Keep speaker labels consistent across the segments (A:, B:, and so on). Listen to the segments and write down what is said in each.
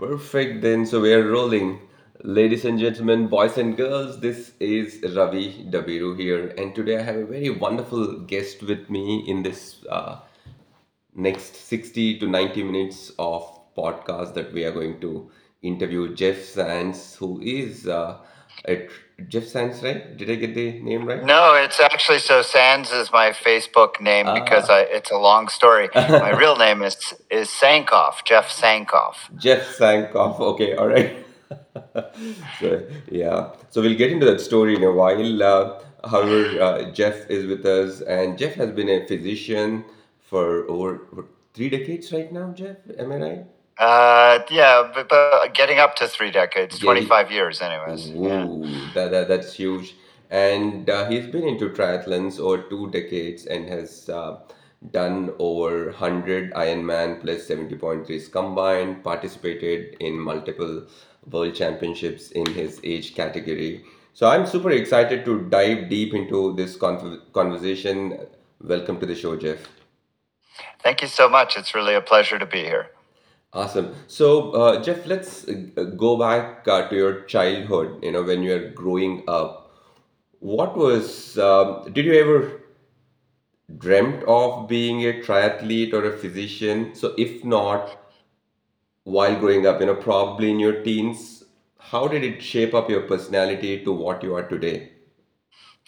A: Perfect then. So we are rolling. Ladies and gentlemen, boys and girls, this is Ravi Dabbiroo here, and today I have a very wonderful guest with me in this uh, next 60 to 90 minutes of podcast that we are going to interview Jeff Sands, who is uh, a Jeff Sands, right? Did I get the name right?
B: No, it's actually so Sands is my Facebook name because
A: Ah,
B: I, it's a long story. My real name is is Sankoff, Jeff Sankoff.
A: Jeff Sankoff. Okay, all right. So yeah, so we'll get into that story in a while. Uh, however, uh, Jeff is with us, and Jeff has been a physician for over three decades right now. Jeff, am I right?
B: Uh, yeah, but, but getting up to three decades,
A: Getting
B: 25 years, anyways. Yeah.
A: Ooh, that, that that's huge. And uh, he's been into triathlons over two decades and has uh, done over 100 Ironman plus 70.3s combined, participated in multiple world championships in his age category. So I'm super excited to dive deep into this con conversation. Welcome to the show, Jeff.
B: Thank you so much. It's really a pleasure to be here.
A: Awesome. So, uh, Jeff, let's uh, go back uh, to your childhood, you know, when you were growing up. What was, um, did you ever dreamt of being a triathlete or a physician? So, if not, while growing up, you know, probably in your teens, how did it shape up your personality to what you are today?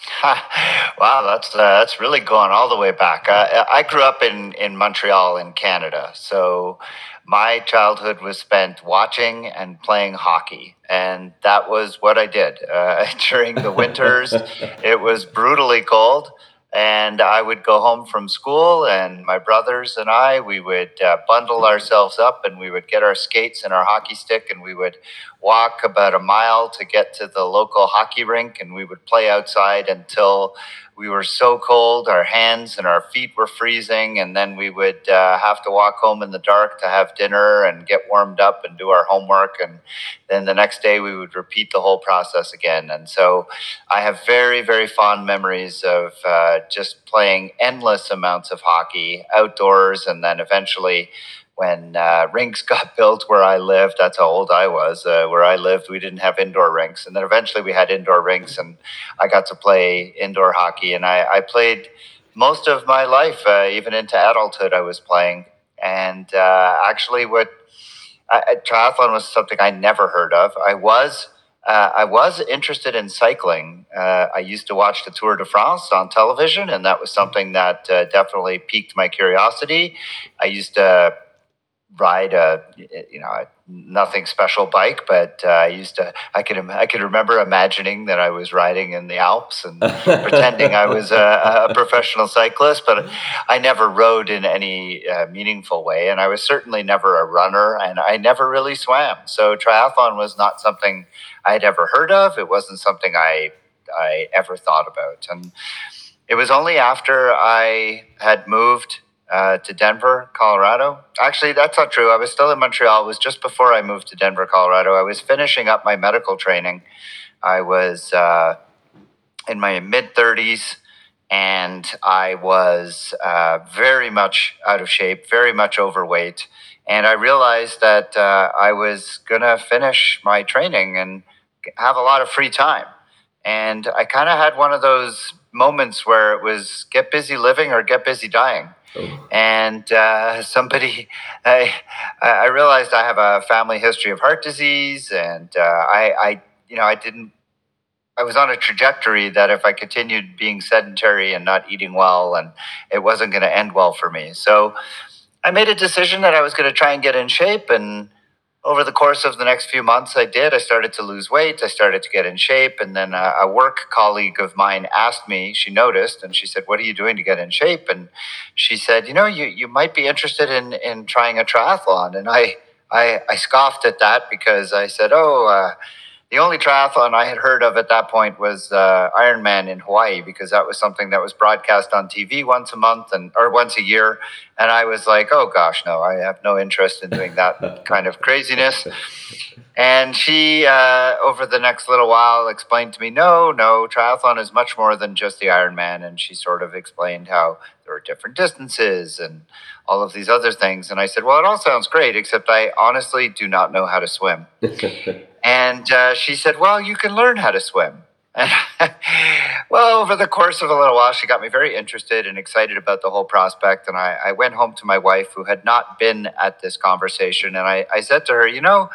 B: wow, that's uh, that's really going all the way back. Uh, I grew up in in Montreal, in Canada, so my childhood was spent watching and playing hockey, and that was what I did uh, during the winters. It was brutally cold. And I would go home from school, and my brothers and I, we would uh, bundle ourselves up and we would get our skates and our hockey stick, and we would walk about a mile to get to the local hockey rink and we would play outside until we were so cold our hands and our feet were freezing and then we would uh, have to walk home in the dark to have dinner and get warmed up and do our homework and then the next day we would repeat the whole process again. And so i have very very fond memories of uh, just playing endless amounts of hockey outdoors and then eventually when uh, rinks got built where I lived. That's how old I was. Uh, where I lived, we didn't have indoor rinks, and then eventually we had indoor rinks, and I got to play indoor hockey. And I, I played most of my life, uh, even into adulthood. I was playing, and uh, actually, what I, triathlon was something I never heard of. I was. Uh, I was interested in cycling. Uh, I used to watch the Tour de France on television, and that was something that definitely piqued my curiosity. I used to ride a you know a nothing special bike, but uh, I used to I could I could remember imagining that I was riding in the Alps and pretending I was a, a professional cyclist, but I never rode in any uh, meaningful way, and I was certainly never a runner, and I never really swam. So triathlon was not something I had ever heard of. It wasn't something I I ever thought about, and it was only after I had moved uh, to Denver, Colorado. Actually, that's not true. I was still in Montreal. It was just before I moved to Denver, Colorado. I was finishing up my medical training. I was uh, in my mid 30s and I was uh, very much out of shape, very much overweight. And I realized that uh, I was going to finish my training and have a lot of free time. And I kind of had one of those moments where it was get busy living or get busy dying.
A: Oh,
B: And uh, somebody, I, I realized I have a family history of heart disease, and uh, I, I, you know, I didn't. I was on a trajectory that if I continued being sedentary and not eating well, and it wasn't going to end well for me. So I made a decision that I was going to try and get in shape, and over the course of the next few months, I did. I started to lose weight. I started to get in shape. And then a, a work colleague of mine asked me, she noticed, and she said, What are you doing to get in shape? And she said, You know, you, you might be interested in, in trying a triathlon. And I, I, I scoffed at that because I said, Oh, uh, the only triathlon I had heard of at that point was uh, Ironman in Hawaii because that was something that was broadcast on TV once a month and or once a year, and I was like, oh gosh, no, I have no interest in doing that kind of craziness. And she, uh, over the next little while, explained to me, no, no, triathlon is much more than just the Ironman. And she sort of explained how there are different distances and all of these other things. And I said, well, it all sounds great, except I honestly do not know how to swim. And uh, she said, well, you can learn how to swim. well, over the course of a little while, she got me very interested and excited about the whole prospect. And I, I went home to my wife, who had not been at this conversation, and I, I said to her, you know,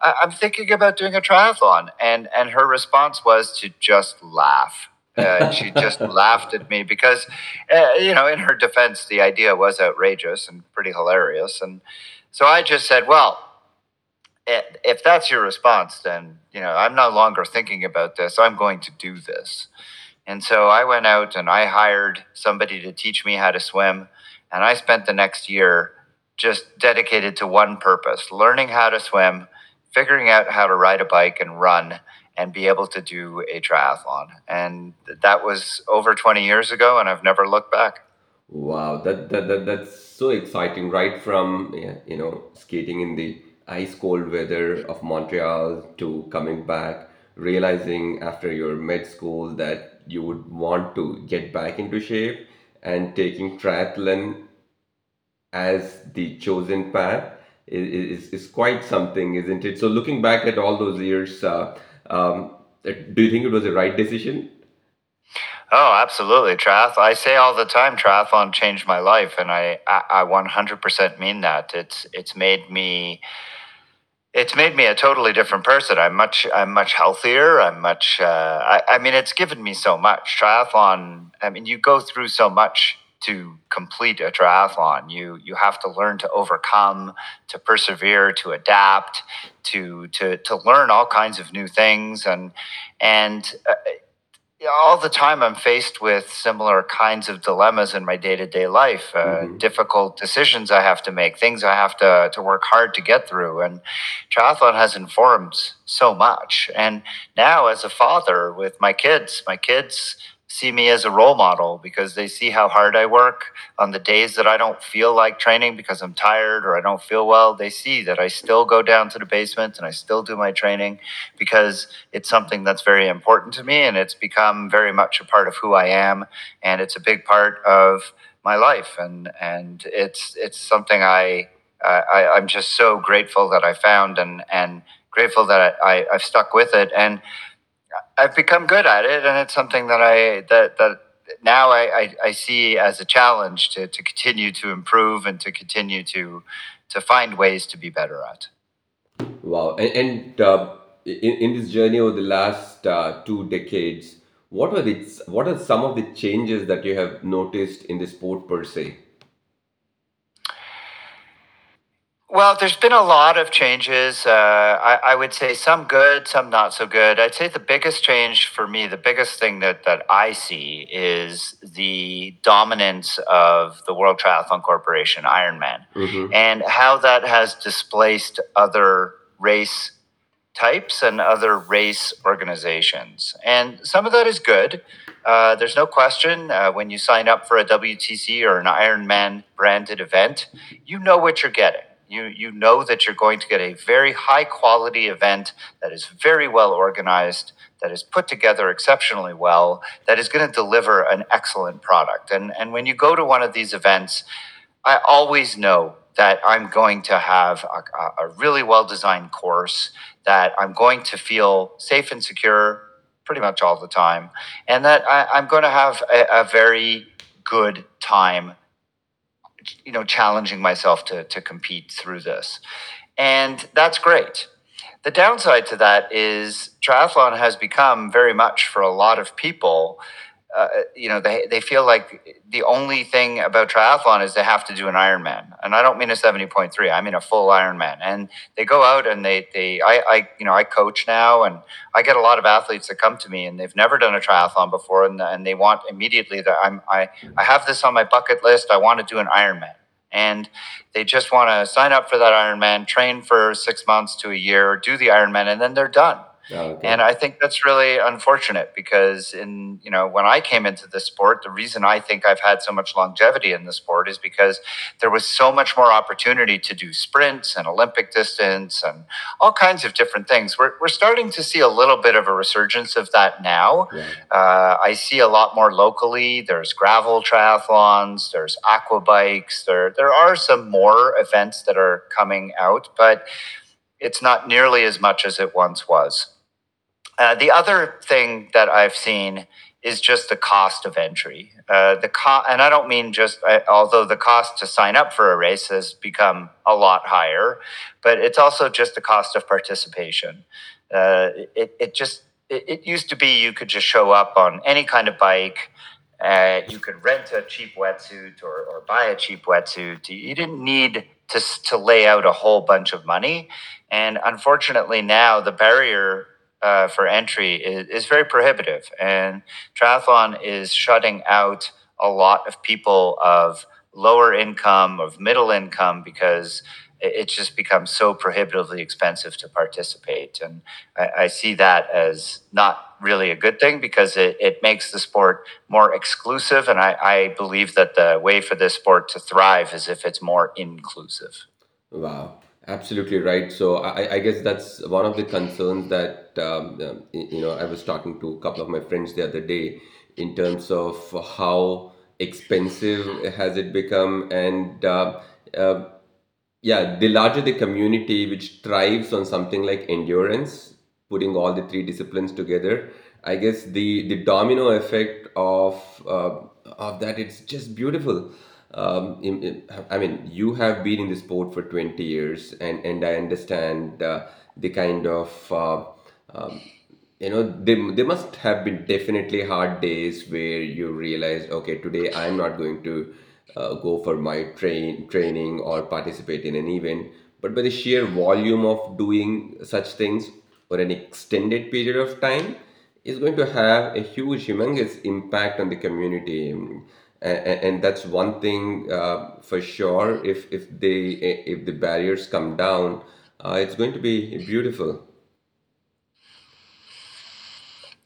B: I, I'm thinking about doing a triathlon. And, and her response was to just laugh. Uh, she just laughed at me because, uh, you know, in her defense, the idea was outrageous and pretty hilarious. And so I just said, well, if that's your response, then, you know, I'm no longer thinking about this. I'm going to do this. And so I went out and I hired somebody to teach me how to swim. And I spent the next year just dedicated to one purpose learning how to swim, figuring out how to ride a bike and run, and be able to do a triathlon. And that was over 20 years ago, and I've never looked back.
A: Wow, that, that that that's so exciting, right from you know skating in the ice cold weather of Montreal to coming back, realizing after your med school that you would want to get back into shape and taking triathlon as the chosen path is, is, quite something, isn't it? So looking back at all those years, uh, um, do you think it was the right decision?
B: Oh, absolutely. Triathlon. I say all the time, triathlon changed my life, and I, I, I 100% mean that. It's it's made me it's made me a totally different person. I'm much I'm much healthier. I'm much. Uh, I, I mean, it's given me so much. Triathlon. I mean, you go through so much to complete a triathlon. You you have to learn to overcome, to persevere, to adapt, to to to learn all kinds of new things, and and uh, all the time I'm faced with similar kinds of dilemmas in my day-to-day life, uh,
A: hmm
B: difficult decisions I have to make, things I have to to work hard to get through. And triathlon has informed so much. And now as a father with my kids, my kids see me as a role model because they see how hard I work on the days that I don't feel like training because I'm tired or I don't feel well. They see that I still go down to the basement and I still do my training because it's something that's very important to me and it's become very much a part of who I am and it's a big part of my life and and it's it's something I I, I'm just so grateful that I found and and grateful that I, I I've stuck with it and I've become good at it and it's something that I that that now I, I, I see as a challenge to, to continue to improve and to continue to to find ways to be better at.
A: Wow. And, and uh, in, in this journey over the last uh, two decades, what are the what are some of the changes that you have noticed in the sport per se?
B: Well, there's been a lot of changes. Uh, I, I would say some good, some not so good. I'd say the biggest change for me, the biggest thing that, that I see is the dominance of the World Triathlon Corporation, Ironman,
A: Mm-hmm.
B: and how that has displaced other race types and other race organizations. And some of that is good. Uh, there's no question uh, when you sign up for a WTC or an Ironman branded event, you know what you're getting. You, you know that you're going to get a very high quality event that is very well organized, that is put together exceptionally well, that is going to deliver an excellent product. And, and when you go to one of these events, I always know that I'm going to have a, a really well designed course, that I'm going to feel safe and secure pretty much all the time, and that I, I'm going to have a, a very good time, you know, challenging myself to, to compete through this. And that's great. The downside to that is triathlon has become very much for a lot of people uh, you know, they they feel like the only thing about triathlon is they have to do an Ironman, and I don't mean a seventy point three. I mean a full Ironman, and they go out and they they I, I you know I coach now, and I get a lot of athletes that come to me and they've never done a triathlon before, and and they want immediately that I'm I I have this on my bucket list. I want to do an Ironman. And they just want to sign up for that Ironman, train for six months to a year, do the Ironman, and then they're done And I think that's really unfortunate because in, you know, when I came into the sport, the reason I think I've had so much longevity in the sport is because there was so much more opportunity to do sprints and Olympic distance and all kinds of different things. We're, we're starting to see a little bit of a resurgence of that now.
A: Right.
B: Uh, I see a lot more locally. There's gravel triathlons, there's aqua bikes, there, there are some more events that are coming out, but it's not nearly as much as it once was. Uh, the other thing that I've seen is just the cost of entry. Uh, the co- and I don't mean just uh, although the cost to sign up for a race has become a lot higher, but it's also just the cost of participation. Uh, it, it just it, it used to be you could just show up on any kind of bike. Uh, you could rent a cheap wetsuit or, or buy a cheap wetsuit. You didn't need to, to lay out a whole bunch of money. And unfortunately, now the barrier uh, for entry is, is very prohibitive. And triathlon is shutting out a lot of people of lower income, of middle income, because it, just becomes so prohibitively expensive to participate. And I, I see that as not really a good thing because it, it makes the sport more exclusive. And I, I believe that the way for this sport to thrive is if it's more inclusive.
A: Wow, absolutely right. So I, I guess that's one of the concerns that um, um, you know I was talking to a couple of my friends the other day in terms of how expensive has it become, and uh, uh, yeah, the larger the community which thrives on something like endurance, putting all the three disciplines together, I guess the the domino effect of uh, of that it's just beautiful. Um, in, in- I mean, you have been in the sport for 20 years, and and I understand uh, the kind of uh, um, you know they, they must have been definitely hard days where you realize okay today i'm not going to uh, go for my train training or participate in an event. But by the sheer volume of doing such things for an extended period of time is going to have a huge humongous impact on the community and, and that's one thing uh, for sure if if they if the barriers come down uh, it's going to be beautiful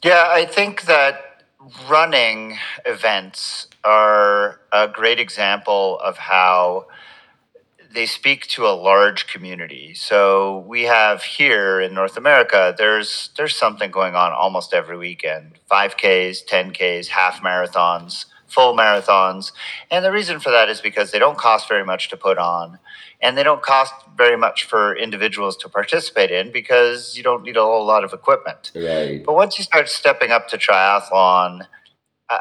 B: Yeah, I think that running events are a great example of how they speak to a large community. So we have here in North America, there's there's something going on almost every weekend. 5Ks, 10Ks, half marathons, full marathons. And the reason for that is because they don't cost very much to put on and they don't cost very much for individuals to participate in because you don't need a whole lot of equipment.
A: right
B: But once you start stepping up to triathlon,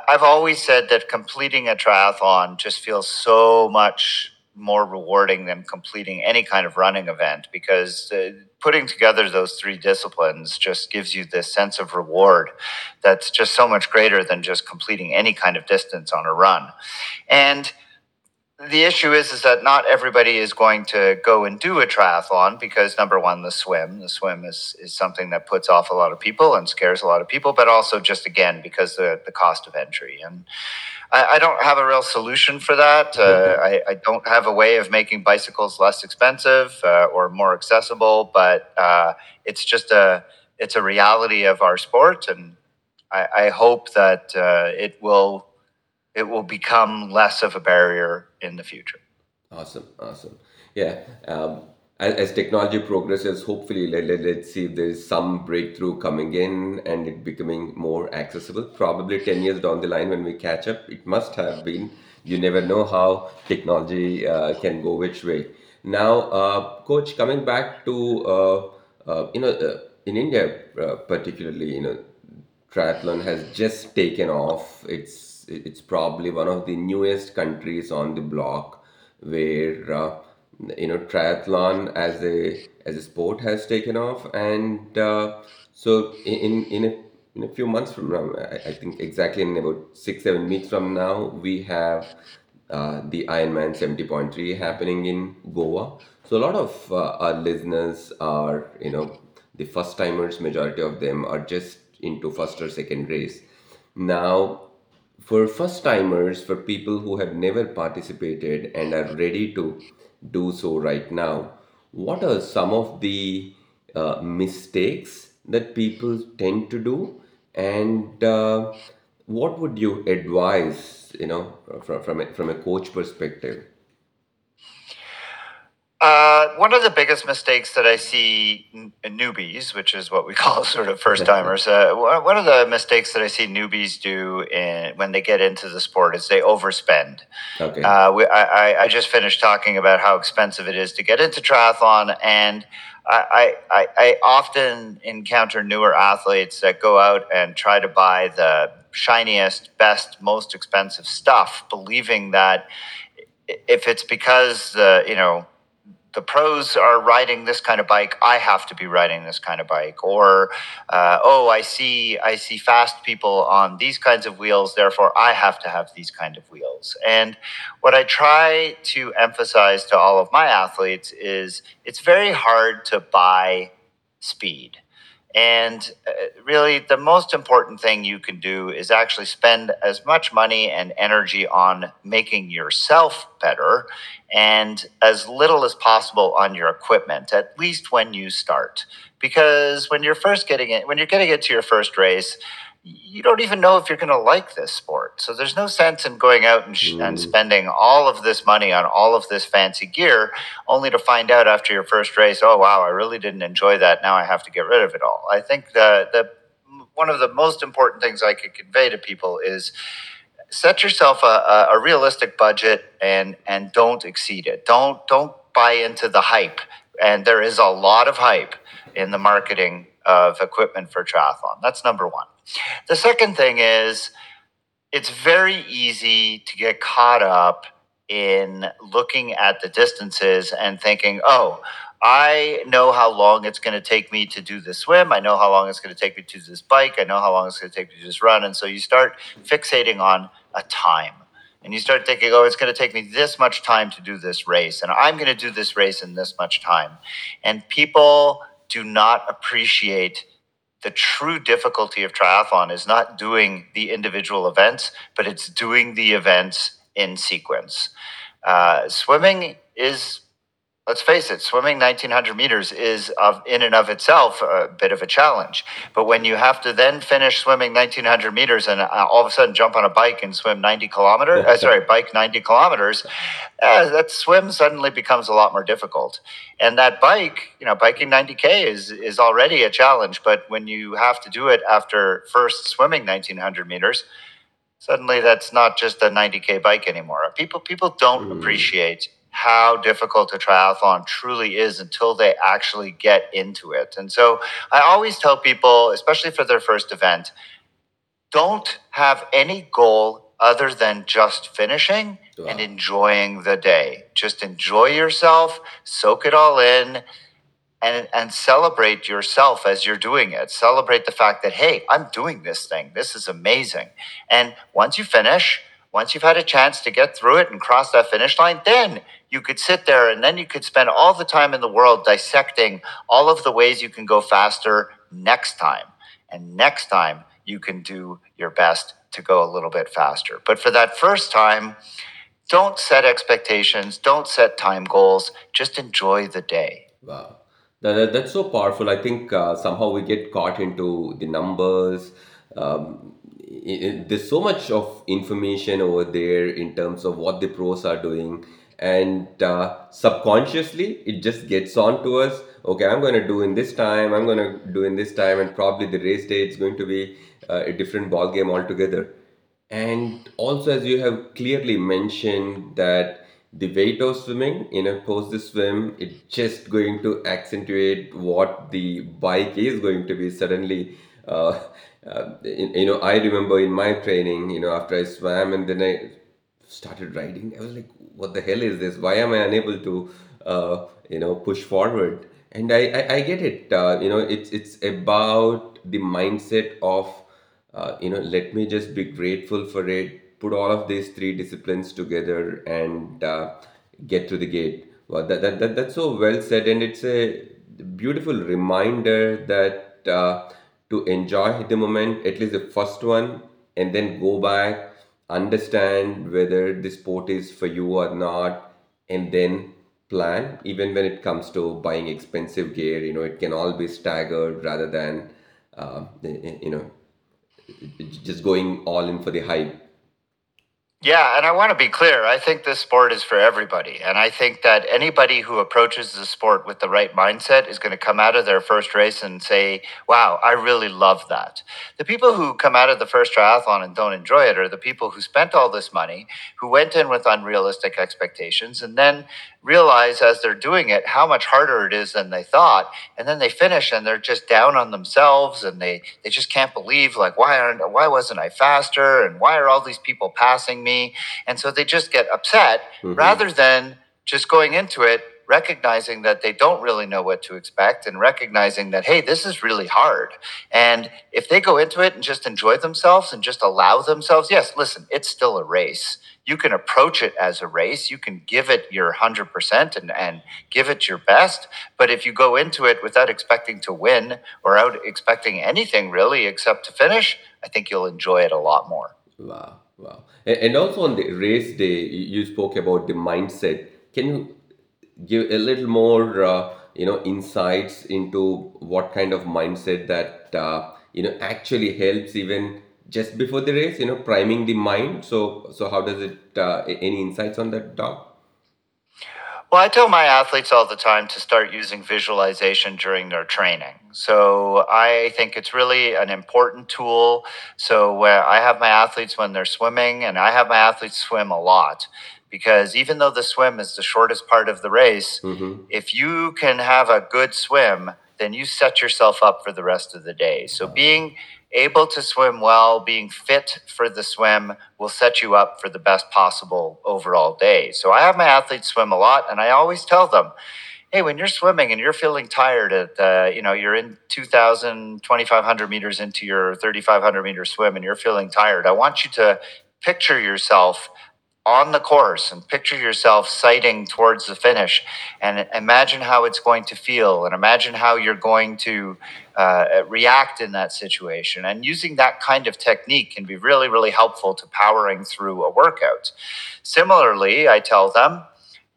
B: I've always said that completing a triathlon just feels so much more rewarding than completing any kind of running event because uh, putting together those three disciplines just gives you this sense of reward that's just so much greater than just completing any kind of distance on a run. And the issue is is that not everybody is going to go and do a triathlon because number one the swim the swim is is something that puts off a lot of people and scares a lot of people but also just again because the the cost of entry. And i, I don't have a real solution for that. Uh, I, I don't have a way of making bicycles less expensive uh, or more accessible but uh, it's just a it's a reality of our sport and i, I hope that uh, it will it will become less of a barrier in the future.
A: Awesome, awesome. Yeah, um, as, as technology progresses, hopefully let, let, let's see if there's some breakthrough coming in and it becoming more accessible. Probably 10 years down the line when we catch up, it must have been. You never know how technology uh, can go which way. Now, uh, Coach, coming back to, uh, uh, you know, uh, in India uh, particularly, you know, triathlon has just taken off. It's it's probably one of the newest countries on the block where uh, you know triathlon as a as a sport has taken off, and uh, so in in a in a few months from now, I, I think exactly in about six seven weeks from now, we have uh, the Ironman 70.3 happening in Goa. So a lot of uh, our listeners are, you know, the first timers, majority of them are just into first or second race. Now, for first timers, for people who have never participated and are ready to do so right now, what are some of the uh, mistakes that people tend to do? And uh, what would you advise, you know, from from a, from a coach perspective?
B: Uh, one of the biggest mistakes that I see n- newbies, which is what we call sort of first timers, uh, one one of the mistakes that I see newbies do in, when they get into the sport is they overspend.
A: Okay.
B: Uh, we, I, I just finished talking about how expensive it is to get into triathlon, and I, I, I I often encounter newer athletes that go out and try to buy the shiniest, best, most expensive stuff, believing that if it's because the you know the pros are riding this kind of bike i have to be riding this kind of bike or uh, oh i see i see fast people on these kinds of wheels therefore i have to have these kind of wheels. And what i try to emphasize to all of my athletes is it's very hard to buy speed and uh, really, the most important thing you can do is actually spend as much money and energy on making yourself better and as little as possible on your equipment, at least when you start. Because when you're first getting it, when you're getting it to your first race, you don't even know if you're going to like this sport. So there's no sense in going out and, sh- and
A: Mm,
B: spending all of this money on all of this fancy gear only to find out after your first race, oh wow, I really didn't enjoy that. Now I have to get rid of it all. I think the the one of the most important things I could convey to people is set yourself a, a, a realistic budget and and don't exceed it. Don't don't buy into the hype. And there is a lot of hype in the marketing of equipment for triathlon. That's number one. The second thing is it's very easy to get caught up in looking at the distances and thinking, oh, I know how long it's going to take me to do this swim. I know how long it's going to take me to do this bike. I know how long it's going to take me to just run. And so you start fixating on a time. And you start thinking, oh, it's going to take me this much time to do this race. And I'm going to do this race in this much time. And people do not appreciate the true difficulty of triathlon is not doing the individual events, but it's doing the events in sequence. Uh, swimming is let's face it, swimming 1900 meters is of, in and of itself a bit of a challenge. But when you have to then finish swimming 1900 meters and uh, all of a sudden jump on a bike and swim 90 kilometers, uh, sorry, bike 90 kilometers, uh, that swim suddenly becomes a lot more difficult. And that bike, you know, biking 90k is is already a challenge. But when you have to do it after first swimming 1900 meters, suddenly that's not just a 90k bike anymore. People people don't
A: mm,
B: appreciate how difficult a triathlon truly is until they actually get into it. And so I always tell people, especially for their first event, don't have any goal other than just finishing and enjoying the day. Just enjoy yourself, soak it all in, and and celebrate yourself as you're doing it celebrate the fact that hey i'm doing this thing this is amazing and once you finish once you've had a chance to get through it and cross that finish line then you could sit there and then you could spend all the time in the world dissecting all of the ways you can go faster next time. And next time you can do your best to go a little bit faster. But for that first time don't set expectations. Don't set time goals. Just enjoy the day.
A: Wow, that, that- that's so powerful. I think uh, somehow we get caught into the numbers. Um, there's so much of information over there in terms of what the pros are doing, and uh, subconsciously it just gets on to us. Okay, I'm going to do in this time. I'm going to do in this time, and probably the race day is going to be uh, a different ball game altogether. And also, as you have clearly mentioned, that the weight of swimming, you know, post the swim, it's just going to accentuate what the bike is going to be suddenly. Uh, uh, you know, I remember in my training, you know, after I swam and then I started riding, I was like, what the hell is this? Why am I unable to, uh, you know, push forward? And I, I, I get it. Uh, you know, it's it's about the mindset of uh, you know, let me just be grateful for it, put all of these three disciplines together and uh, get to the gate. Well, that, that, that, that's so well said, and it's a beautiful reminder that uh, to enjoy the moment, at least the first one, and then go back, understand whether the sport is for you or not, and then plan. Even when it comes to buying expensive gear, you know, it can all be staggered rather than uh, you know, just going all in for the hype.
B: Yeah, and I want to be clear. I think this sport is for everybody. And I think that anybody who approaches the sport with the right mindset is going to come out of their first race and say, wow, I really love that. The people who come out of the first triathlon and don't enjoy it are the people who spent all this money, who went in with unrealistic expectations, and then realize as they're doing it how much harder it is than they thought. And then they finish and they're just down on themselves and they they just can't believe like why aren't why wasn't i faster? And why are all these people passing me? And so they just get upset
A: hmm
B: rather than just going into it recognizing that they don't really know what to expect and recognizing that hey this is really hard and if they go into it and just enjoy themselves and just allow themselves yes listen it's still a race you can approach it as a race. You can give it your 100% and, and give it your best. But if you go into it without expecting to win or out expecting anything really except to finish, I think you'll enjoy it a lot more.
A: Wow, wow. And also on the race day, you spoke about the mindset. Can you give a little more, uh, you know, insights into what kind of mindset that, uh, you know, actually helps even just before the race, you know, priming the mind. So, so how does it, uh, any insights on that, Doc?
B: Well, I tell my athletes all the time to start using visualization during their training. So I think it's really an important tool. So I have my athletes when they're swimming, and I have my athletes swim a lot because even though the swim is the shortest part of the race,
A: Mm-hmm.
B: if you can have a good swim, then you set yourself up for the rest of the day. So being able to swim well, being fit for the swim will set you up for the best possible overall day. So I have my athletes swim a lot, and I always tell them, hey, when you're swimming and you're feeling tired at, uh, you know, you're in 2,000, 2,500 meters into your 3,500 meter swim and you're feeling tired, I want you to picture yourself on the course and picture yourself sighting towards the finish and imagine how it's going to feel and imagine how you're going to uh, react in that situation. And using that kind of technique can be really, really helpful to powering through a workout. Similarly, I tell them,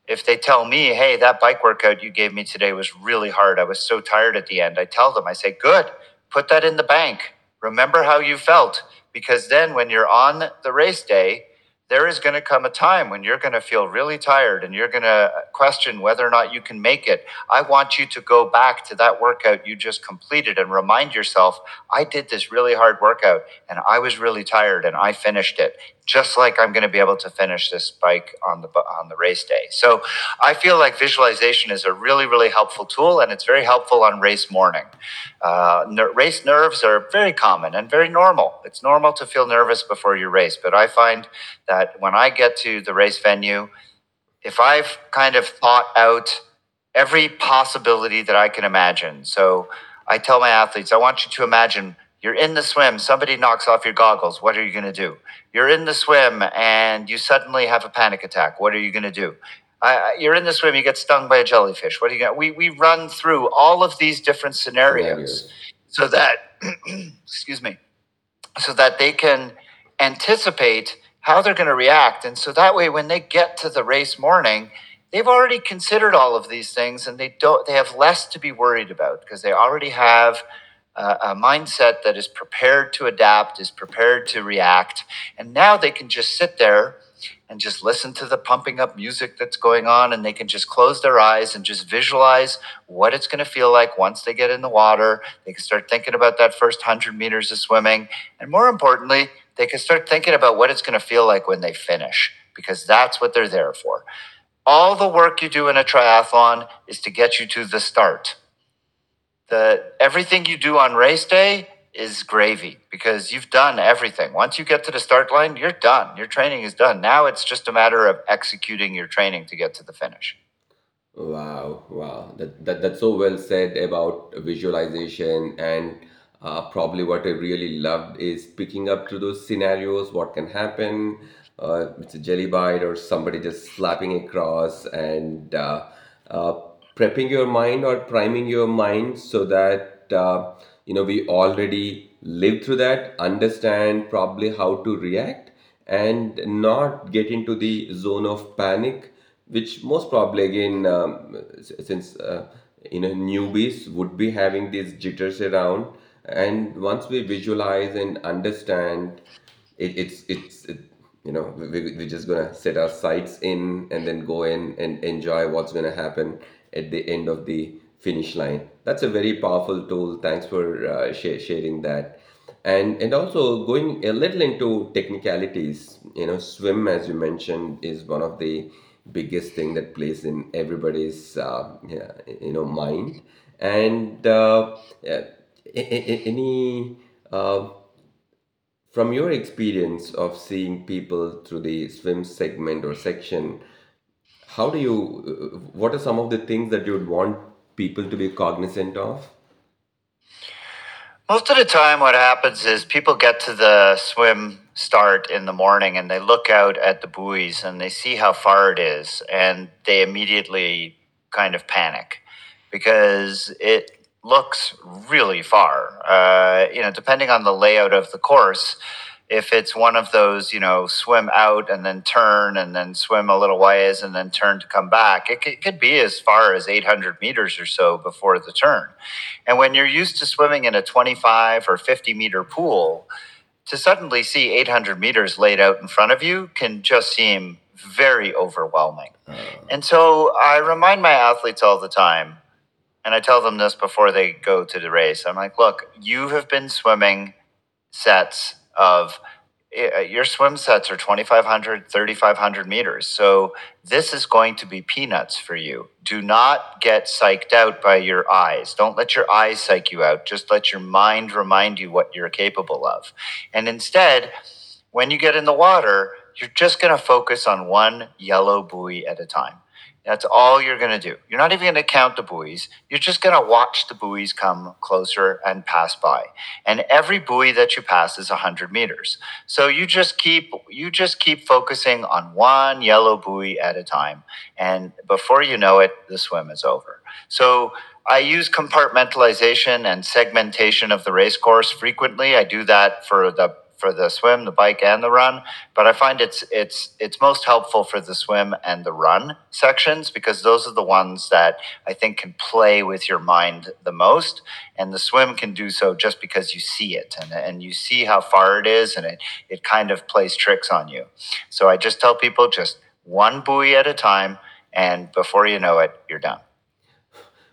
B: if they tell me, hey, that bike workout you gave me today was really hard, I was so tired at the end, I tell them, I say, good, put that in the bank. Remember how you felt. Because then when you're on the race day, there is going to come a time when you're going to feel really tired and you're going to question whether or not you can make it. I want you to go back to that workout you just completed and remind yourself, I did this really hard workout and I was really tired and I finished it just like I'm going to be able to finish this bike on the on the race day. So I feel like visualization is a really really helpful tool, and it's very helpful on race morning. Uh, ner- race nerves are very common and very normal. It's normal to feel nervous before your race, but I find that when I get to the race venue, if I've kind of thought out every possibility that I can imagine, so I tell my athletes, I want you to imagine you're in the swim, somebody knocks off your goggles. What are you going to do? You're in the swim and you suddenly have a panic attack. What are you going to do? Uh, you're in the swim, you get stung by a jellyfish. What are you going to We, we run through all of these different scenarios
A: Scenarios.
B: so that, excuse me, so that they can anticipate how they're going to react. And so that way, when they get to the race morning, they've already considered all of these things and they don't, they have less to be worried about because they already have uh, a mindset that is prepared to adapt, is prepared to react. And now they can just sit there and just listen to the pumping up music that's going on. And they can just close their eyes and just visualize what it's going to feel like once they get in the water. They can start thinking about that first 100 meters of swimming. And more importantly, they can start thinking about what it's going to feel like when they finish, because that's what they're there for. All the work you do in a triathlon is to get you to the start the everything you do on race day is gravy because you've done everything. Once you get to the start line, you're done. Your training is done. Now it's just a matter of executing your training to get to the finish.
A: Wow, wow. That, that that's so well said about visualization and uh, probably what I really loved is picking up to those scenarios, what can happen. Uh, it's a jelly bite or somebody just slapping across and uh, uh, prepping your mind or priming your mind so that uh, you know we already lived through that, understand probably how to react and not get into the zone of panic which most probably again um, since uh, you know newbies would be having these jitters around And once we visualize and understand, it, it's it's it, you know we- we're just gonna set our sights in and then go in and enjoy what's gonna happen at the end of the finish line. That's a very powerful tool. Thanks for uh, share, sharing that. And and also going a little into technicalities. You know, swim as you mentioned is one of the biggest thing that plays in everybody's uh, yeah, you know mind. And uh, yeah, any uh, from your experience of seeing people through the swim segment or section, how do you, what are some of the things that you would want people to be cognizant of?
B: Most of the time, what happens is people get to the swim start in the morning and they look out at the buoys and they see how far it is and they immediately kind of panic because it looks really far. Uh, you know, depending on the layout of the course, if it's one of those, you know, swim out and then turn and then swim a little ways and then turn to come back, it could, it could be as far as 800 meters or so before the turn. And when you're used to swimming in a 25 or 50 meter pool, to suddenly see 800 meters laid out in front of you can just seem very overwhelming.
A: Uh,
B: And so I remind my athletes all the time, and I tell them this before they go to the race. I'm like, look, you have been swimming sets of uh, your swim sets are 2500 3500 meters. So this is going to be peanuts for you. Do not get psyched out by your eyes. Don't let your eyes psych you out. Just let your mind remind you what you're capable of. And instead when you get in the water you're just going to focus on one yellow buoy at a time that's all you're going to do. You're not even going to count the buoys. You're just going to watch the buoys come closer and pass by. And every buoy that you pass is 100 meters. So you just keep you just keep focusing on one yellow buoy at a time and before you know it the swim is over. So I use compartmentalization and segmentation of the race course frequently. I do that for the for the swim, the bike, and the run. But I find it's it's it's most helpful for the swim and the run sections because those are the ones that I think can play with your mind the most. And the swim can do so just because you see it and, and you see how far it is and it, it kind of plays tricks on you. So I just tell people just one buoy at a time and before you know it, you're done.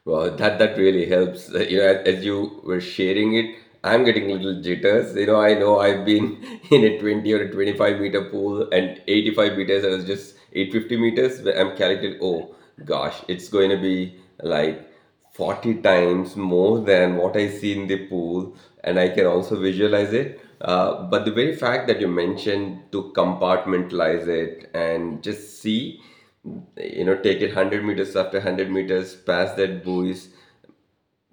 A: Well, that that really helps. You know, as, as you were sharing it, I'm getting little jitters. You know, I know I've been in a 20 or a 25 meter pool and 85 meters, I was just 850 meters. where I'm calculating, oh gosh, it's going to be like 40 times more than what I see in the pool, and I can also visualize it. Uh, but the very fact that you mentioned to compartmentalize it and just see you know take it 100 meters after 100 meters past that buoys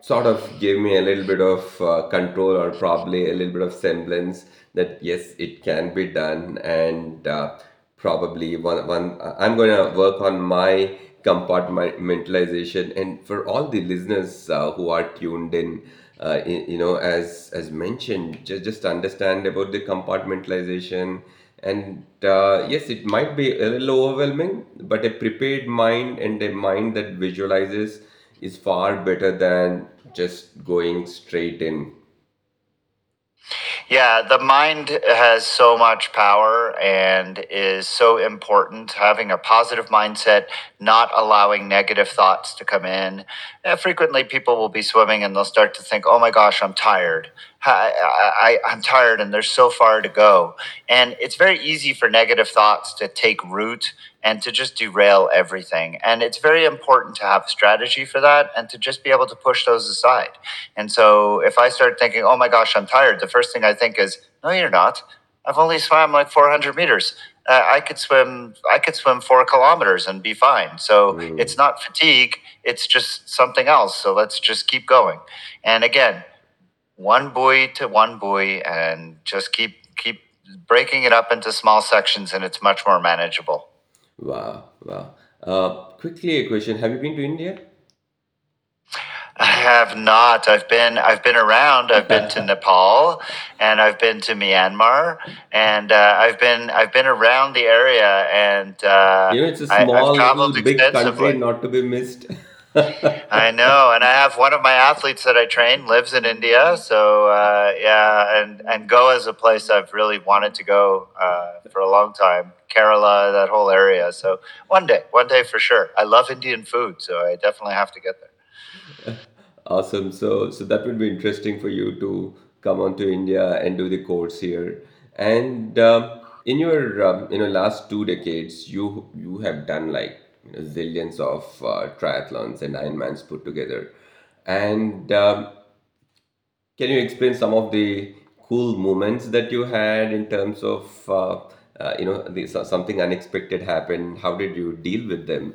A: sort of gave me a little bit of uh, control or probably a little bit of semblance that yes it can be done. And uh, probably one, one i'm going to work on my compartmentalization. And for all the listeners uh, who are tuned in uh, you know as as mentioned just, just understand about the compartmentalization. And uh, yes it might be a little overwhelming but a prepared mind and a mind that visualizes is far better than just going straight in.
B: Yeah, the mind has so much power and is so important. Having a positive mindset, not allowing negative thoughts to come in. Uh, frequently, people will be swimming and they'll start to think, oh my gosh, I'm tired. I, I, I'm tired and there's so far to go. And it's very easy for negative thoughts to take root and to just derail everything. And it's very important to have a strategy for that and to just be able to push those aside. And so if I start thinking, oh my gosh, I'm tired, the first thing I think is, no, you're not. I've only swam like 400 meters. Uh, I could swim. I could swim four kilometers and be fine. So
A: Mm.
B: it's not fatigue. It's just something else. So let's just keep going. And again, one buoy to one buoy, and just keep keep breaking it up into small sections, and it's much more manageable.
A: Wow, wow. Uh, quickly, a question: Have you been to India?
B: I have not. I've been I've been around. I've been to Nepal, and I've been to Myanmar, and uh, I've been I've been around the area, and uh,
A: You know, it's a
B: I, I've
A: small,
B: traveled
A: big country
B: extensively.
A: not to be missed.
B: I know, and I have one of my athletes that I train lives in India. So uh, yeah, and and Goa is a place I've really wanted to go uh, for a long time. Kerala, that whole area. So one day, one day for sure. I love Indian food, so I definitely have to get there.
A: Awesome. So, so that would be interesting for you to come on to India and do the course here. And um, in your um, you know last two decades, you you have done like you know, zillions of uh, triathlons and Ironmans put together. And um, can you explain some of the cool moments that you had in terms of uh, uh, you know the, so- something unexpected happened? How did you deal with them?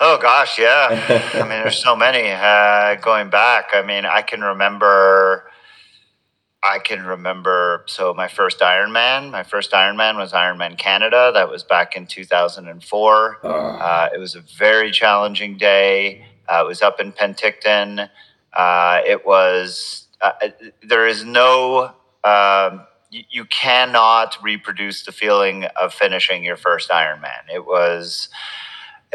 B: Oh gosh, yeah. I mean, there's so many uh, going back. I mean, I can remember. I can remember. So my first Ironman, my first Ironman was Ironman Canada. That was back in 2004.
A: Ah,
B: Uh, it was a very challenging day. Uh, it was up in Penticton. Uh, it was. Uh, uh, there is no. Um, you, you cannot reproduce the feeling of finishing your first Ironman. It was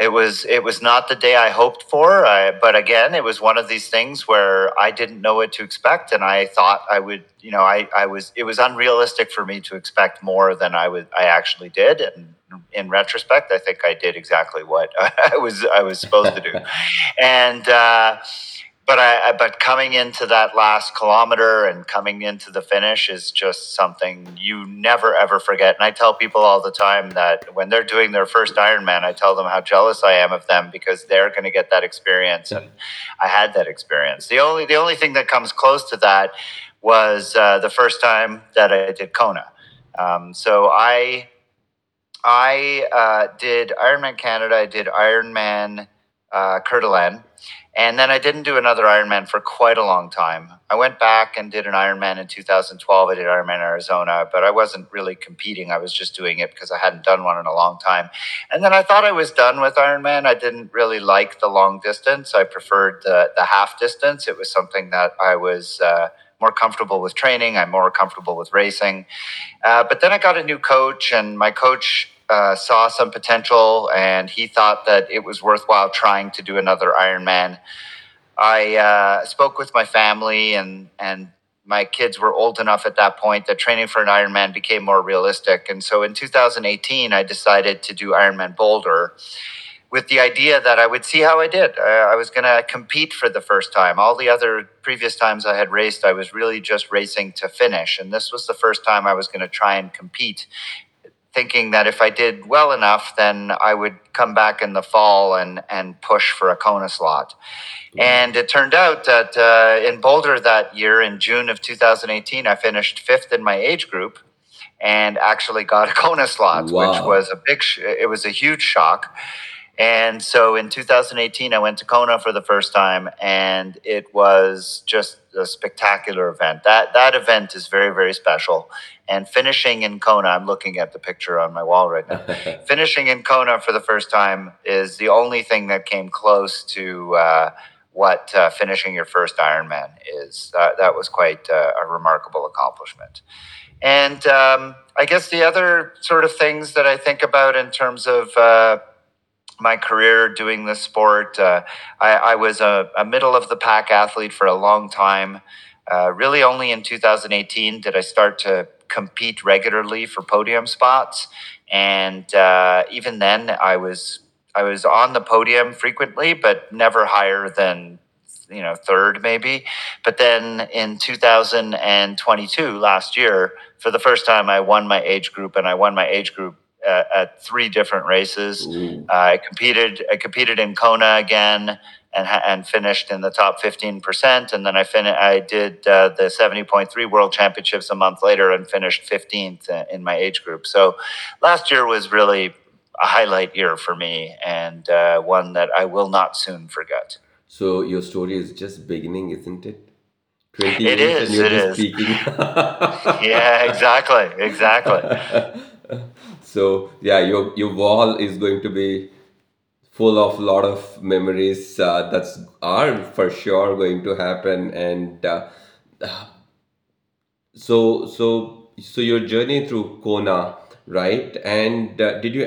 B: it was it was not the day I hoped for, I, but again, it was one of these things where I didn't know what to expect, and I thought I would, you know, I, I was it was unrealistic for me to expect more than I would I actually did, and in retrospect, I think I did exactly what I was I was supposed to do, and uh, but I, but coming into that last kilometer and coming into the finish is just something you never ever forget. And I tell people all the time that when they're doing their first Ironman, I tell them how jealous I am of them because they're going to get that experience, and I had that experience. The only the only thing that comes close to that was uh, the first time that I did Kona. Um, so I I uh, did Ironman Canada. I did Ironman uh, d'Alene. And then I didn't do another Ironman for quite a long time. I went back and did an Ironman in 2012. I did Ironman Arizona, but I wasn't really competing. I was just doing it because I hadn't done one in a long time. And then I thought I was done with Ironman. I didn't really like the long distance. I preferred the, the half distance. It was something that I was uh, more comfortable with training. I'm more comfortable with racing. Uh, but then I got a new coach, and my coach uh, saw some potential, and he thought that it was worthwhile trying to do another Ironman. I uh, spoke with my family, and and my kids were old enough at that point that training for an Ironman became more realistic. And so in 2018, I decided to do Ironman Boulder with the idea that I would see how I did. Uh, I was going to compete for the first time. All the other previous times I had raced, I was really just racing to finish. And this was the first time I was going to try and compete, thinking that if I did well enough, then I would come back in the fall and, and push for a Kona slot.
A: wow.
B: And it turned out that uh, in Boulder that year, in June of 2018, I finished fifth in my age group and actually got a Kona slot, which was a big, sh- it was a huge shock. And so in 2018, I went to Kona for the first time, and it was just a spectacular event. That that event is very very special. And finishing in Kona, I'm looking at the picture on my wall right now. Finishing in Kona for the first time is the only thing that came close to uh, what uh, finishing your first Ironman is. Uh, that was quite uh, a remarkable accomplishment. And um, I guess the other sort of things that I think about in terms of uh, my career doing this sport. Uh, I, I was a, a middle of the pack athlete for a long time. Uh, really, only in 2018 did I start to compete regularly for podium spots, and uh, even then, I was I was on the podium frequently, but never higher than you know third maybe. But then in 2022, last year, for the first time, I won my age group, and I won my age group uh, at three different races. Uh, I competed. I competed in Kona again, and and finished in the top fifteen percent. And then I fin- I did uh, the seventy point three World Championships a month later and finished fifteenth in my age group. So last year was really a highlight year for me, and uh, one that I will not soon forget.
A: So your story is just beginning, isn't it? 20
B: It
A: you're
B: It
A: just
B: is. Yeah. Exactly. Exactly.
A: So yeah, your your wall is going to be full of a lot of memories uh, are for sure going to happen and uh, so so so your journey through Kona, right? And uh, did you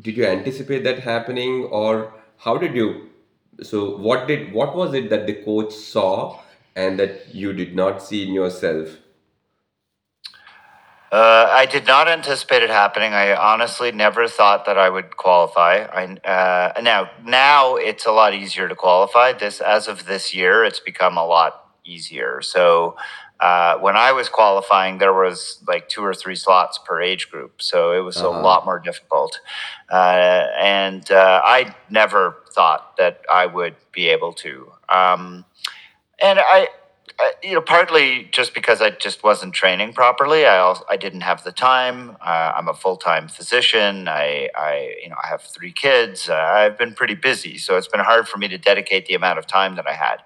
A: did you anticipate that happening or how did you so what did what was it that the coach saw and that you did not see in yourself
B: Uh, I did not anticipate it happening. I honestly never thought that I would qualify. I uh, now now it's a lot easier to qualify. This as of this year, it's become a lot easier. So uh, when I was qualifying, there was like two or three slots per age group, so it was a
A: uh-huh
B: lot more difficult. Uh, and uh, I never thought that I would be able to. Um, and I, I, you know, partly just because I just wasn't training properly. I also I didn't have the time. Uh, I'm a full time physician. I, I, you know, I have three kids. Uh, I've been pretty busy, so it's been hard for me to dedicate the amount of time that I had.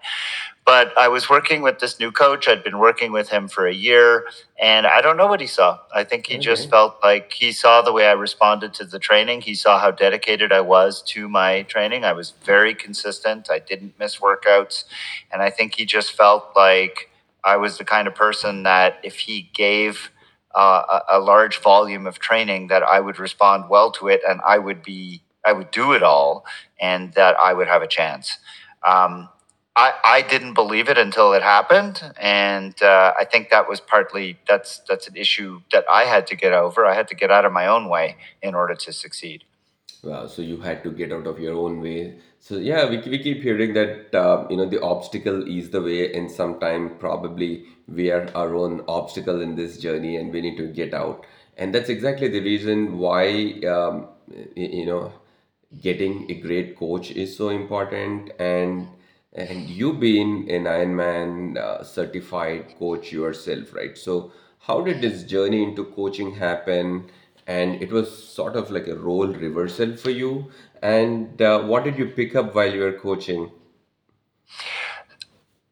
B: But I was working with this new coach. I'd been working with him for a year, and I don't know what he saw. I think he just felt like he saw the way I responded to the training. He saw how dedicated I was to my training. I was very consistent. I didn't miss workouts. And I think he just felt like I was the kind of person that if he gave uh, a, a large volume of training, that I would respond well to it and I would be, I would do it all and that I would have a chance. Um, I, I didn't believe it until it happened, and uh, I think that was partly that's that's an issue that I had to get over. I had to get out of my own way in order to succeed.
A: Wow, so you had to get out of your own way. So yeah, we, we keep hearing that uh, you know the obstacle is the way, and sometime probably we are our own obstacle in this journey, and we need to get out. And that's exactly the reason why um, you know getting a great coach is so important, and and you've been an Ironman uh, certified coach yourself, right? So how did this journey into coaching happen? and it was sort of like a role reversal for you. And uh, what did you pick up while you were coaching?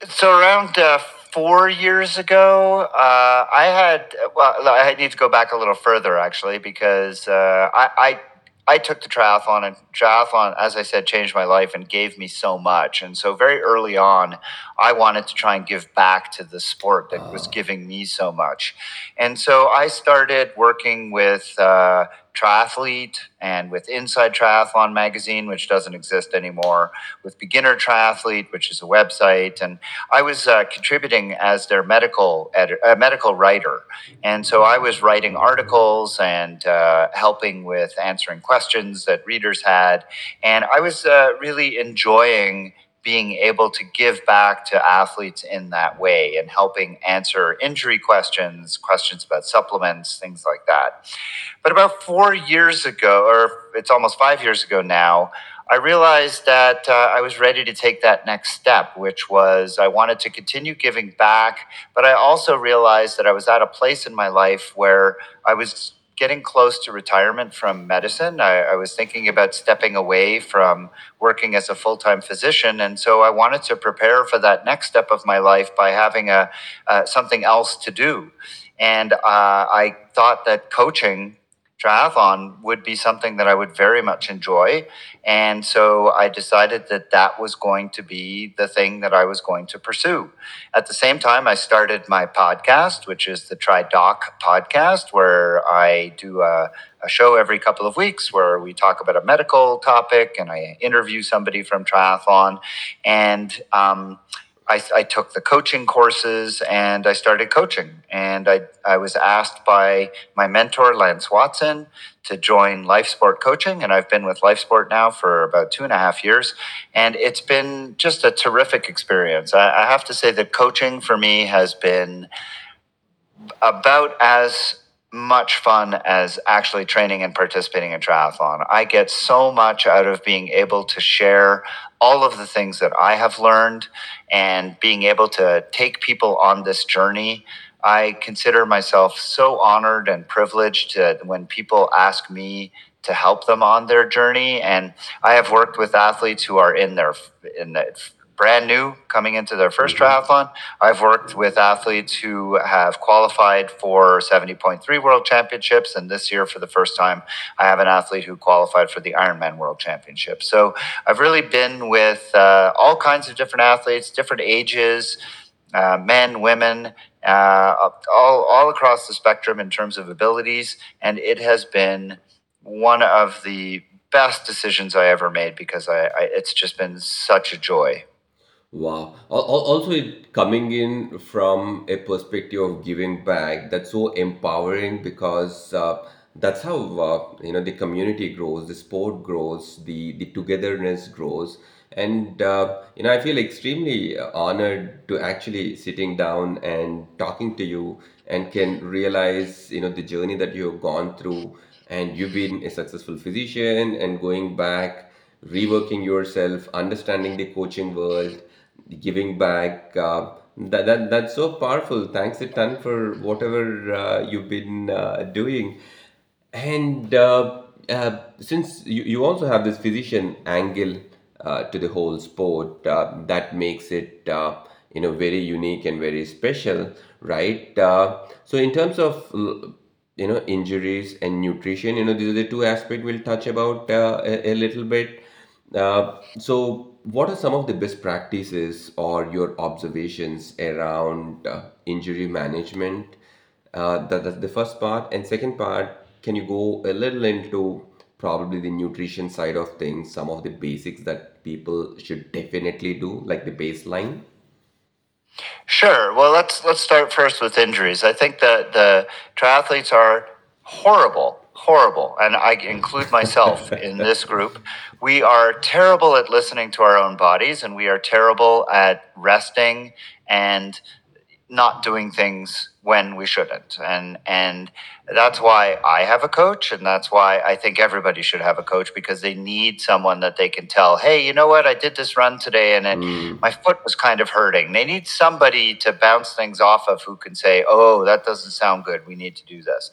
B: So around uh, four years ago, uh, I had well, I need to go back a little further actually because uh, I, I I took the triathlon and triathlon, as I said, changed my life and gave me so much. And so very early on, I wanted to try and give back to the sport that was
A: Uh,
B: giving me so much. And so I started working with uh, Triathlete and with Inside Triathlon magazine, which doesn't exist anymore, with Beginner Triathlete, which is a website, and I was uh, contributing as their medical edi- uh, medical writer, and so I was writing articles and uh, helping with answering questions that readers had, and I was uh, really enjoying being able to give back to athletes in that way and helping answer injury questions, questions about supplements, things like that. But about four years ago, or it's almost five years ago now, I realized that uh, I was ready to take that next step, which was I wanted to continue giving back. But I also realized that I was at a place in my life where I was getting close to retirement from medicine. I, I was thinking about stepping away from working as a full time physician. And so I wanted to prepare for that next step of my life by having a, uh, something else to do. And uh, I thought that coaching triathlon would be something that I would very much enjoy. And so I decided that that was going to be the thing that I was going to pursue. At the same time, I started my podcast, which is the TriDoc podcast, where I do a, a show every couple of weeks where we talk about a medical topic and I interview somebody from triathlon. And um, I, I took the coaching courses and I started coaching. And I, I was asked by my mentor, Lance Watson, to join LifeSport Coaching. And I've been with LifeSport now for about two and a half years. And it's been just a terrific experience. I, I have to say that coaching for me has been about as much fun as actually training and participating in triathlon. I get so much out of being able to share all of the things that I have learned and being able to take people on this journey. I consider myself so honored and privileged to, when people ask me to help them on their journey. And I have worked with athletes who are in their in the brand new coming into their first
A: mhm.
B: triathlon. I've worked with athletes who have qualified for 70.3 World Championships, and this year, for the first time, I have an athlete who qualified for the Ironman World Championship. So I've really been with uh, all kinds of different athletes, different ages, uh, men, women, uh, all, all across the spectrum in terms of abilities, and it has been one of the best decisions I ever made because I, I it's just been such a joy.
A: Wow. Al- al- Also, it coming in from a perspective of giving back, that's so empowering because uh, that's how uh, you know the community grows, the sport grows, the the togetherness grows, and uh, you know I feel extremely honored to actually sitting down and talking to you and can realize you know the journey that you have gone through, and you've been a successful physician and going back reworking yourself, understanding the coaching world, giving back. Uh, that, that that's so powerful. Thanks a ton for whatever uh, you've been uh, doing. And uh, uh, since you, you also have this physician angle uh, to the whole sport, uh, that makes it uh, you know very unique and very special, right? Uh, so in terms of you know injuries and nutrition, you know these are the two aspects we'll touch about uh, a, a little bit. Uh, so what are some of the best practices or your observations around uh, injury management? Uh, that, that's the first part. And second part, can you go a little into probably the nutrition side of things, some of the basics that people should definitely do, like the baseline?
B: Sure. Well, let's let's start first with injuries. I think that the triathletes are horrible, horrible, and I include myself in this group. We are terrible at listening to our own bodies, and we are terrible at resting and not doing things when we shouldn't. And and that's why I have a coach and that's why I think everybody should have a coach because they need someone that they can tell hey you know what? I did this run today and it,
A: Mm,
B: my foot was kind of hurting. They need somebody to bounce things off of who can say oh that doesn't sound good. We need to do this.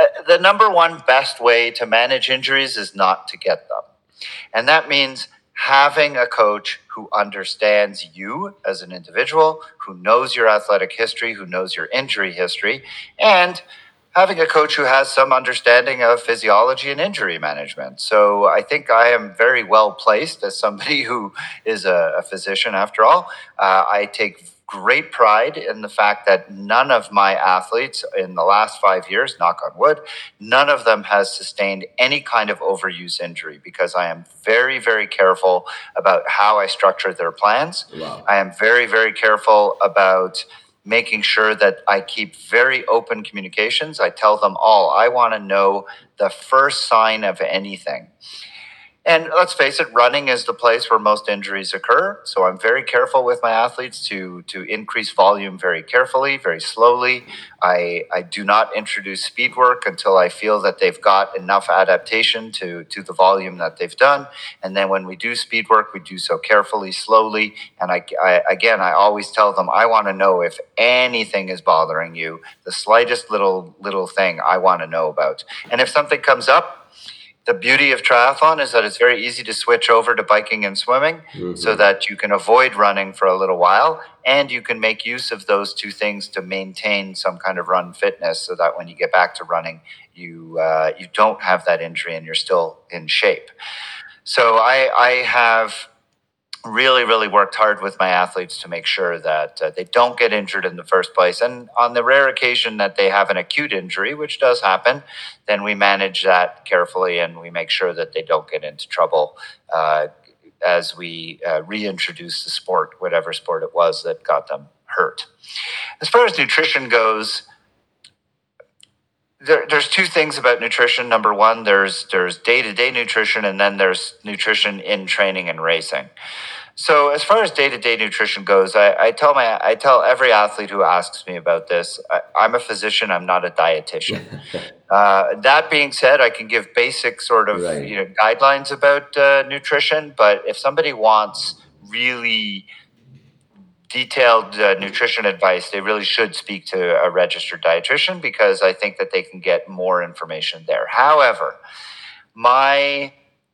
B: Uh, the number one best way to manage injuries is not to get them. And that means having a coach who understands you as an individual, who knows your athletic history, who knows your injury history, and having a coach who has some understanding of physiology and injury management. So I think I am very well placed as somebody who is a, a physician after all. Uh, I take great pride in the fact that none of my athletes in the last five years, knock on wood, none of them has sustained any kind of overuse injury because I am very, very careful about how I structure their plans.
A: wow.
B: I am very, very careful about making sure that I keep very open communications. I tell them all, I want to know the first sign of anything. And let's face it, running is the place where most injuries occur. So I'm very careful with my athletes to to increase volume very carefully, very slowly. I, I do not introduce speed work until I feel that they've got enough adaptation to, to the volume that they've done. And then when we do speed work, we do so carefully, slowly. And I, I again, I always tell them, I want to know if anything is bothering you, the slightest little little thing I want to know about. And if something comes up, the beauty of triathlon is that it's very easy to switch over to biking and swimming so
A: hmm
B: that you can avoid running for a little while and you can make use of those two things to maintain some kind of run fitness so that when you get back to running you uh, you don't have that injury and you're still in shape. So i i have really, really worked hard with my athletes to make sure that uh, they don't get injured in the first place. And on the rare occasion that they have an acute injury, which does happen, then we manage that carefully and we make sure that they don't get into trouble uh, as we uh, reintroduce the sport, whatever sport it was that got them hurt. As far as nutrition goes, there, there's two things about nutrition. Number one, there's there's day to day nutrition, and then there's nutrition in training and racing. So as far as day to day nutrition goes, I, I tell my I tell every athlete who asks me about this, I, I'm a physician. I'm not a dietitian. Uh, that being said, I can give basic sort of
A: Right.
B: you know guidelines about uh, nutrition. But if somebody wants really detailed uh, nutrition advice, they really should speak to a registered dietitian because I think that they can get more information there. However, my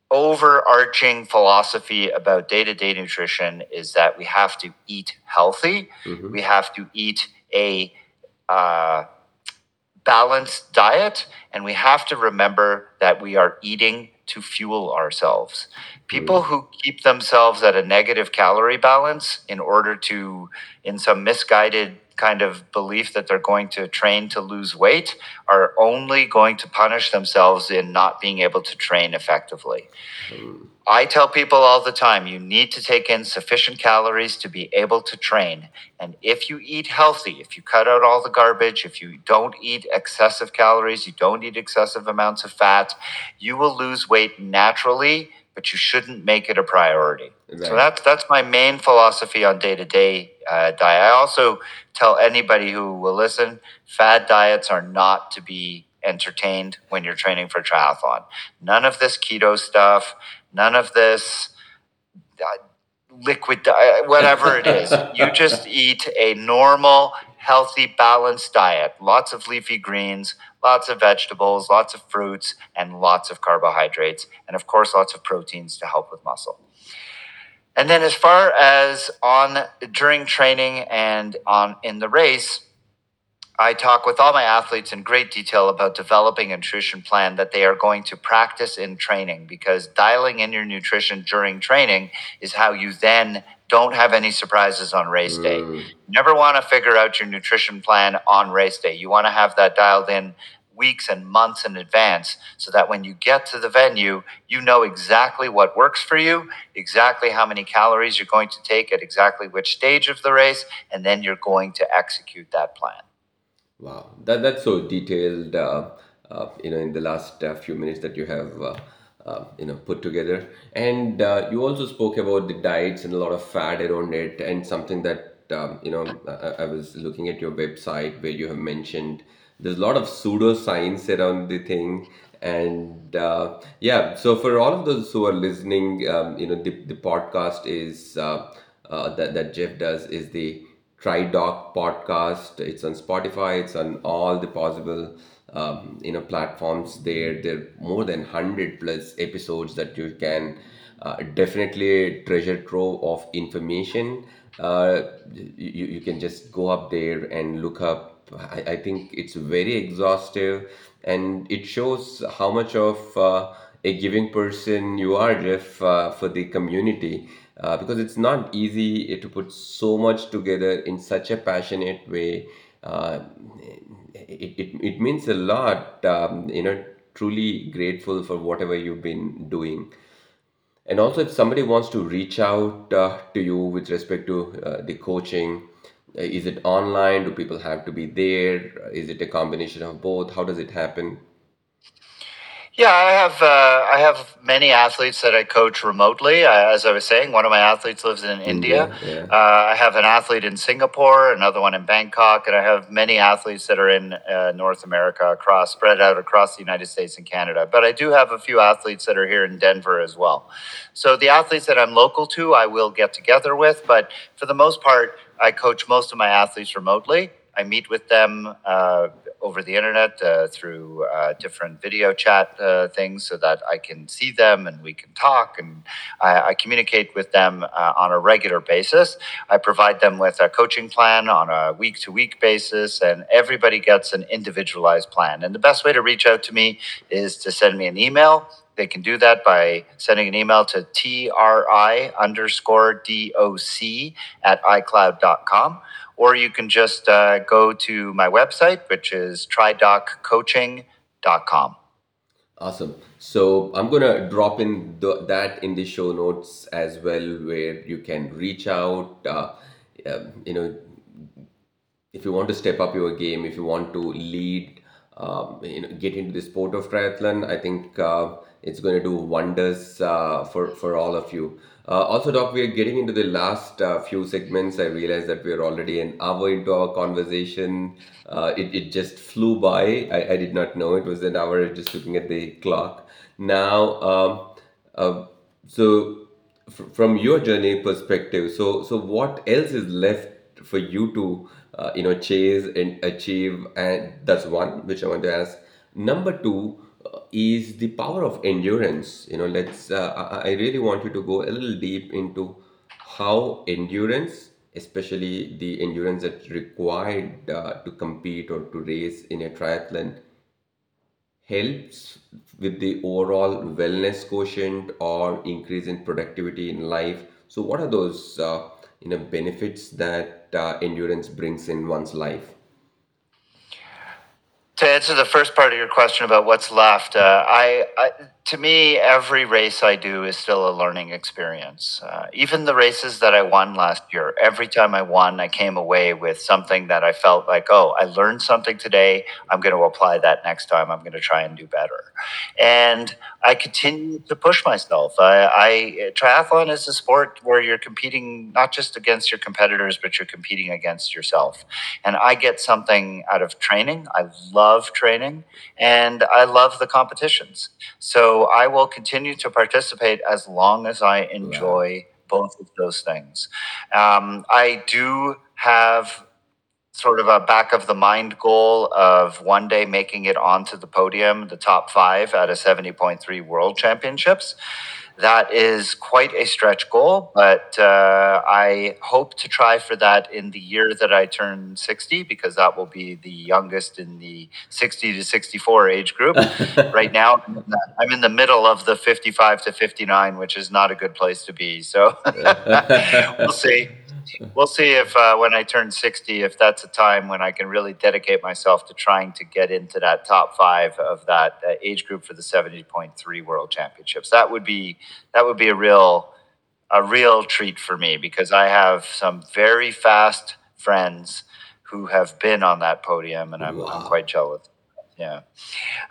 B: overarching philosophy about day to day nutrition is that we have to eat healthy,
A: hmm
B: we have to eat a uh, balanced diet, and we have to remember that we are eating to fuel ourselves. Mm. People who keep themselves at a negative calorie balance in order to, in some misguided kind of belief that they're going to train to lose weight are only going to punish themselves in not being able to train effectively. Hmm. I tell people all the time you need to take in sufficient calories to be able to train. And if you eat healthy, if you cut out all the garbage, if you don't eat excessive calories, you don't eat excessive amounts of fat, you will lose weight naturally, but you shouldn't make it a priority. So that's that's my main philosophy on day to day diet. I also tell anybody who will listen, fad diets are not to be entertained when you're training for triathlon. None of this keto stuff, none of this uh, liquid diet, whatever it is. You just eat a normal, healthy, balanced diet. Lots of leafy greens, lots of vegetables, lots of fruits, and lots of carbohydrates, and of course, lots of proteins to help with muscle. And then as far as on during training and on in the race, I talk with all my athletes in great detail about developing a nutrition plan that they are going to practice in training because dialing in your nutrition during training is how you then don't have any surprises on race day.
A: Mm,
B: You never want to figure out your nutrition plan on race day. You want to have that dialed in weeks and months in advance so that when you get to the venue, you know exactly what works for you, exactly how many calories you're going to take at exactly which stage of the race, and then you're going to execute that plan.
A: Wow, that that's so detailed. Uh, uh, you know, in the last uh, few minutes that you have, uh, you know, put together, and uh, you also spoke about the diets and a lot of fat around it, and something that um, you know, I, I was looking at your website where you have mentioned there's a lot of pseudoscience around the thing, and uh, yeah. So for all of those who are listening, um, you know, the the podcast is uh, uh, that that Jeff does is the TriDoc podcast. It's on Spotify. It's on all the possible um, you know platforms. There, there are more than hundred plus episodes that you can uh, definitely treasure trove of information. Uh, you, you can just go up there and look up. I, I think it's very exhaustive and it shows how much of uh, a giving person you are, Jeff, uh, for the community. Uh, because it's not easy to put so much together in such a passionate way. Uh, it, it, it means a lot, um, you know, truly grateful for whatever you've been doing. And also, if somebody wants to reach out uh, to you with respect to uh, the coaching, uh, is it online? Do people have to be there? Is it a combination of both? How does it happen?
B: Yeah, I have uh, I have many athletes that I coach remotely. As I was saying, one of my athletes lives in India.
A: India, yeah.
B: Uh, I have an athlete in Singapore, another one in Bangkok, and I have many athletes that are in uh, North America, across spread out across the United States and Canada. But I do have a few athletes that are here in Denver as well. So the athletes that I'm local to, I will get together with. But for the most part, I coach most of my athletes remotely. I meet with them uh, over the internet uh, through uh, different video chat uh, things so that I can see them and we can talk and I, I communicate with them uh, on a regular basis. I provide them with a coaching plan on a week to week basis, and everybody gets an individualized plan. And the best way to reach out to me is to send me an email. They can do that by sending an email to tri underscore doc at icloud.com or you can just uh, go to my website, which is tridoccoaching.com.
A: Awesome. So I'm gonna drop in the, that in the show notes as well, where you can reach out. Uh, um, you know, if you want to step up your game, if you want to lead, um, you know, get into the sport of triathlon, I think uh, it's going to do wonders uh, for for all of you. Uh, also, Doc, we are getting into the last uh, few segments. I realize that we are already an hour into our conversation. Uh, it, it just flew by. I, I did not know it was an hour just looking at the clock. Now, um, uh, so fr- from your journey perspective, so so what else is left for you to uh, you know chase and achieve? And that's one which I want to ask. Number two is the power of endurance. You know, let's. Uh, I, really want you to go a little deep into how endurance, especially the endurance that's required uh, to compete or to race in a triathlon, helps with the overall wellness quotient or increase in productivity in life. So, what are those uh, you know benefits that uh, endurance brings in one's life?
B: To answer the first part of your question about what's left, uh, I, I to me every race I do is still a learning experience. Uh, even the races that I won last year, every time I won, I came away with something that I felt like, oh, I learned something today. I'm going to apply that next time. I'm going to try and do better. And I continue to push myself. I, I triathlon is a sport where you're competing not just against your competitors, but you're competing against yourself. And I get something out of training. I love training and I love the competitions. So I will continue to participate as long as I enjoy both of those things. Um, I do have sort of a back of the mind goal of one day making it onto the podium, the top five at a 70.3 World Championships. That is quite a stretch goal, but uh, I hope to try for that in the year that I turn 60 because that will be the youngest in the 60 to 64 age group. Right now, I'm in the middle of the 55 to 59, which is not a good place to be. So we'll see we'll see if uh, when I turn 60, if that's a time when I can really dedicate myself to trying to get into that top five of that uh, age group for the 70.3 World Championships. That would be that would be a real a real treat for me because I have some very fast friends who have been on that podium, and I'm I'm quite jealous. Yeah.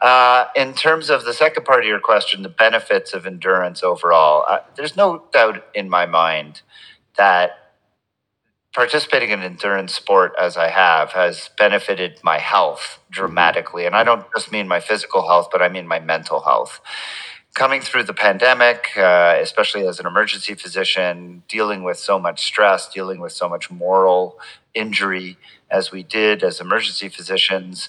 B: Uh, in terms of the second part of your question, the benefits of endurance overall, uh, there's no doubt in my mind that participating in endurance sport as I have has benefited my health dramatically. And I don't just mean my physical health, but I mean my mental health. Coming through the pandemic, uh, especially as an emergency physician, dealing with so much stress, dealing with so much moral injury as we did as emergency physicians,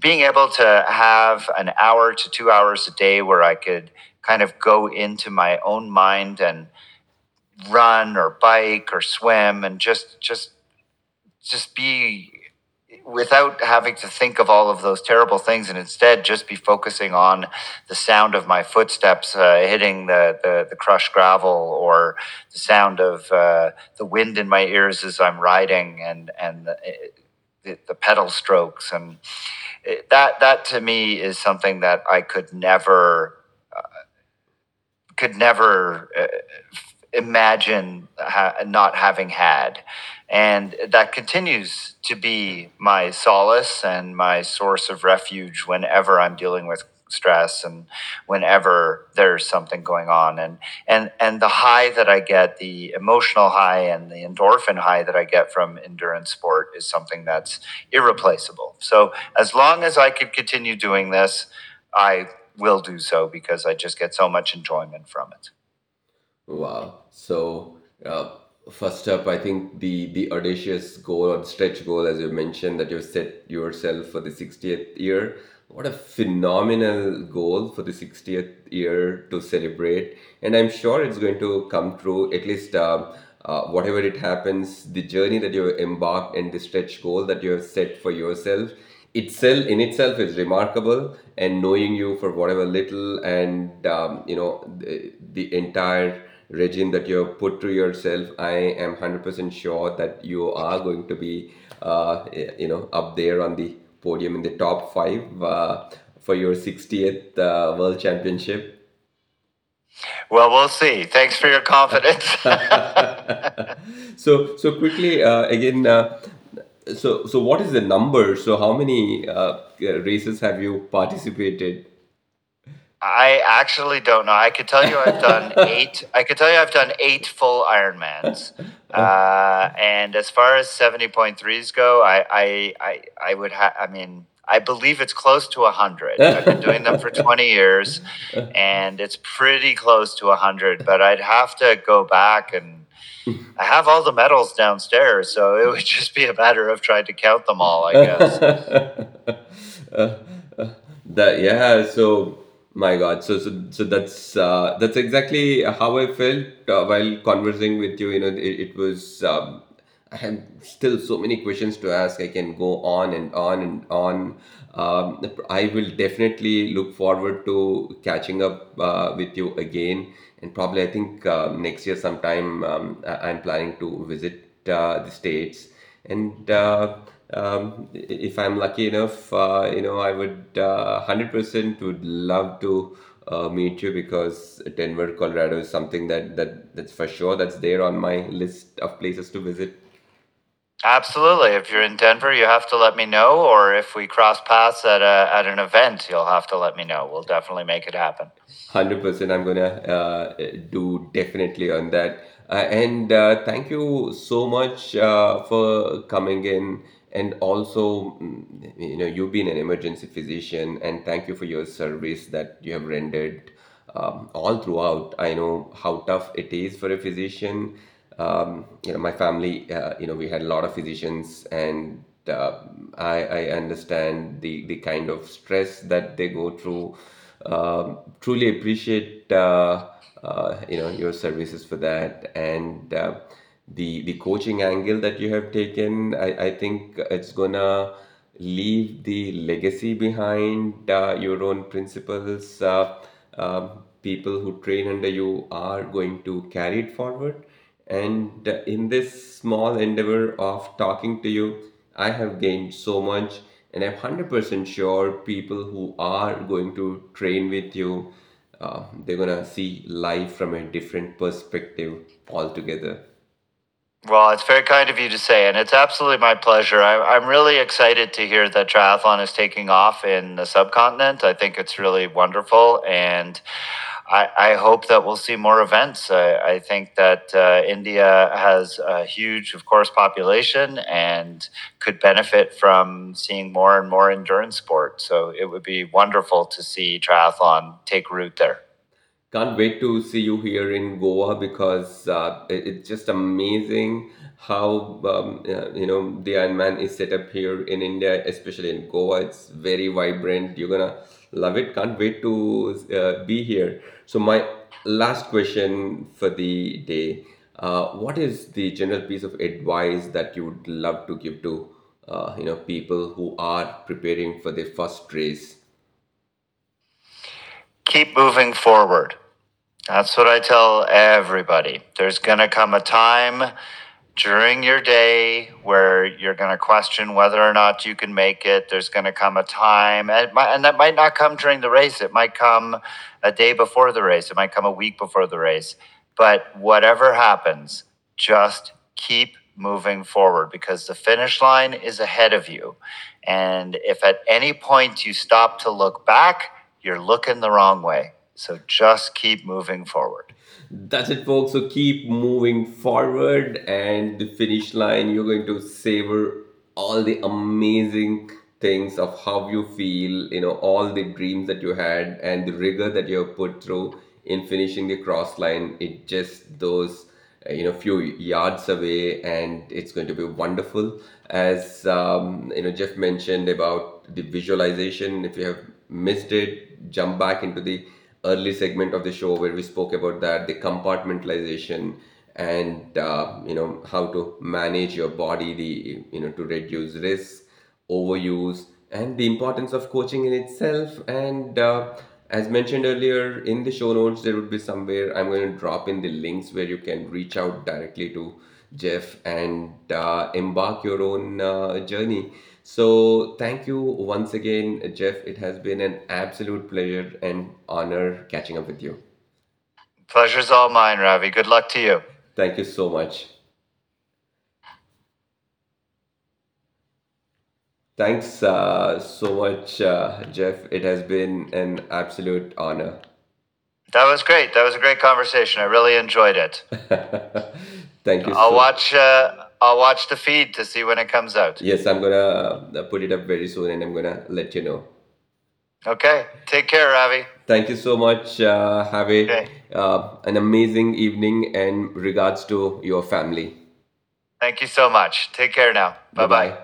B: being able to have an hour to two hours a day where I could kind of go into my own mind and run or bike or swim and just just just be without having to think of all of those terrible things and instead just be focusing on the sound of my footsteps uh, hitting the, the, the crushed gravel or the sound of uh, the wind in my ears as I'm riding and and the, the, the pedal strokes. And it, that that to me is something that I could never could never uh, imagine ha- not having had. And that continues to be my solace and my source of refuge whenever I'm dealing with stress and whenever there's something going on and and and the high that I get the emotional high and the endorphin high that I get from endurance sport is something that's irreplaceable. So as long as I could continue doing this, I will do so because I just get so much enjoyment from it.
A: Wow. So, uh, first up, I think the the audacious goal or stretch goal, as you mentioned, that you've set yourself for the 60th year. What a phenomenal goal for the 60th year to celebrate. And I'm sure it's going to come true, at least uh, uh, whatever it happens, the journey that you've embarked and the stretch goal that you have set for yourself itself in itself is remarkable and knowing you for whatever little and um, you know the, the entire regime that you have put to yourself i am 100% sure that you are going to be uh, you know up there on the podium in the top five uh, for your 60th uh, world championship
B: Well, we'll see. Thanks for your confidence.
A: so so quickly uh, again uh, so so what is the number so how many uh, races have you participated
B: I actually don't know. I could tell you I've done eight. I could tell you I've done eight full Ironmans. Uh, and as far as seventy point threes go, I I I, I would have. I mean, I believe it's close to a hundred. I've been doing them for twenty years, and it's pretty close to a hundred. But I'd have to go back and I have all the medals downstairs, so it would just be a matter of trying to count them all, I guess.
A: that yeah so my god so so, so that's uh, that's exactly how i felt uh, while conversing with you you know it, it was um, I have still so many questions to ask. I can go on and on and on. Um, I will definitely look forward to catching up uh, with you again. And probably, I think um, next year sometime um, I- I'm planning to visit uh, the States. And uh, um, if I'm lucky enough, uh, you know, I would uh, 100% would love to uh, meet you because Denver, Colorado is something that, that that's for sure that's there on my list of places to visit.
B: Absolutely. If you're in Denver, you have to let me know, or if we cross paths at a at an event, you'll have to let me know. We'll definitely make it happen.
A: 100% I'm gonna uh, do definitely on that. Uh, and uh, thank you so much uh, for coming in. And also, mm, you know, you've been an emergency physician, and thank you for your service that you have rendered um, all throughout. I know how tough it is for a physician. Um, you know, my family, uh, you know, we had a lot of physicians, and uh, I, I understand the, the kind of stress that they go through. Um, truly appreciate uh, uh, you know your services for that and uh, the the coaching angle that you have taken. I, I think it's gonna leave the legacy behind uh, your own principles. Uh, um, people who train under you are going to carry it forward. And uh, in this small endeavor of talking to you, I have gained so much, and I'm 100% sure people who are going to train with you, uh, they're gonna see life from a different perspective altogether.
B: Well, it's very kind of you to say, and it's absolutely my pleasure. I, I'm really excited to hear that triathlon is taking off in the subcontinent. I think it's really wonderful, and I, I hope that we'll see more events. I, I think that uh, India has a huge, of course, population and could benefit from seeing more and more endurance sport. So it would be wonderful to see triathlon take root there.
A: Can't wait to see you here in Goa because uh, it- it's just amazing how um, uh, you know the Ironman is set up here in India, especially in Goa. It's very vibrant. You're gonna love it. Can't wait to uh, be here. So my last question for the day: uh, What is the general piece of advice that you would love to give to uh, you know people who are preparing for their first race?
B: Keep moving forward. That's what I tell everybody. There's going to come a time during your day where you're going to question whether or not you can make it. There's going to come a time, and, might, and that might not come during the race. It might come a day before the race. It might come a week before the race. But whatever happens, just keep moving forward because the finish line is ahead of you. And if at any point you stop to look back, you're looking the wrong way. So just keep moving forward.
A: That's it, folks. So keep moving forward, and the finish line, you're going to savor all the amazing things of how you feel, you know, all the dreams that you had, and the rigor that you have put through in finishing the cross line. It just those, you know, few yards away, and it's going to be wonderful. As um, you know, Jeff mentioned about the visualization. If you have missed it, jump back into the early segment of the show where we spoke about that the compartmentalization and uh, you know how to manage your body the you know to reduce risk overuse and the importance of coaching in itself. And uh, as mentioned earlier in the show notes there would be somewhere i'm going to drop in the links where you can reach out directly to jeff and uh, embark your own uh, journey so, thank you once again, Jeff. It has been an absolute pleasure and honor catching up with you.
B: Pleasure's all mine, Ravi. Good luck to you.
A: Thank you so much. Thanks uh, so much, uh, Jeff. It has been an absolute honor.
B: That was great. That was a great conversation. I really enjoyed it.
A: Thank you.
B: I'll watch. Uh, I'll watch the feed to see when it comes out.
A: Yes, I'm gonna uh, put it up very soon, and I'm gonna let you know.
B: Okay. Take care, Ravi.
A: Thank you so much. Uh, have a,
B: okay.
A: uh, an amazing evening, and regards to your family.
B: Thank you so much. Take care now. Bye
A: bye.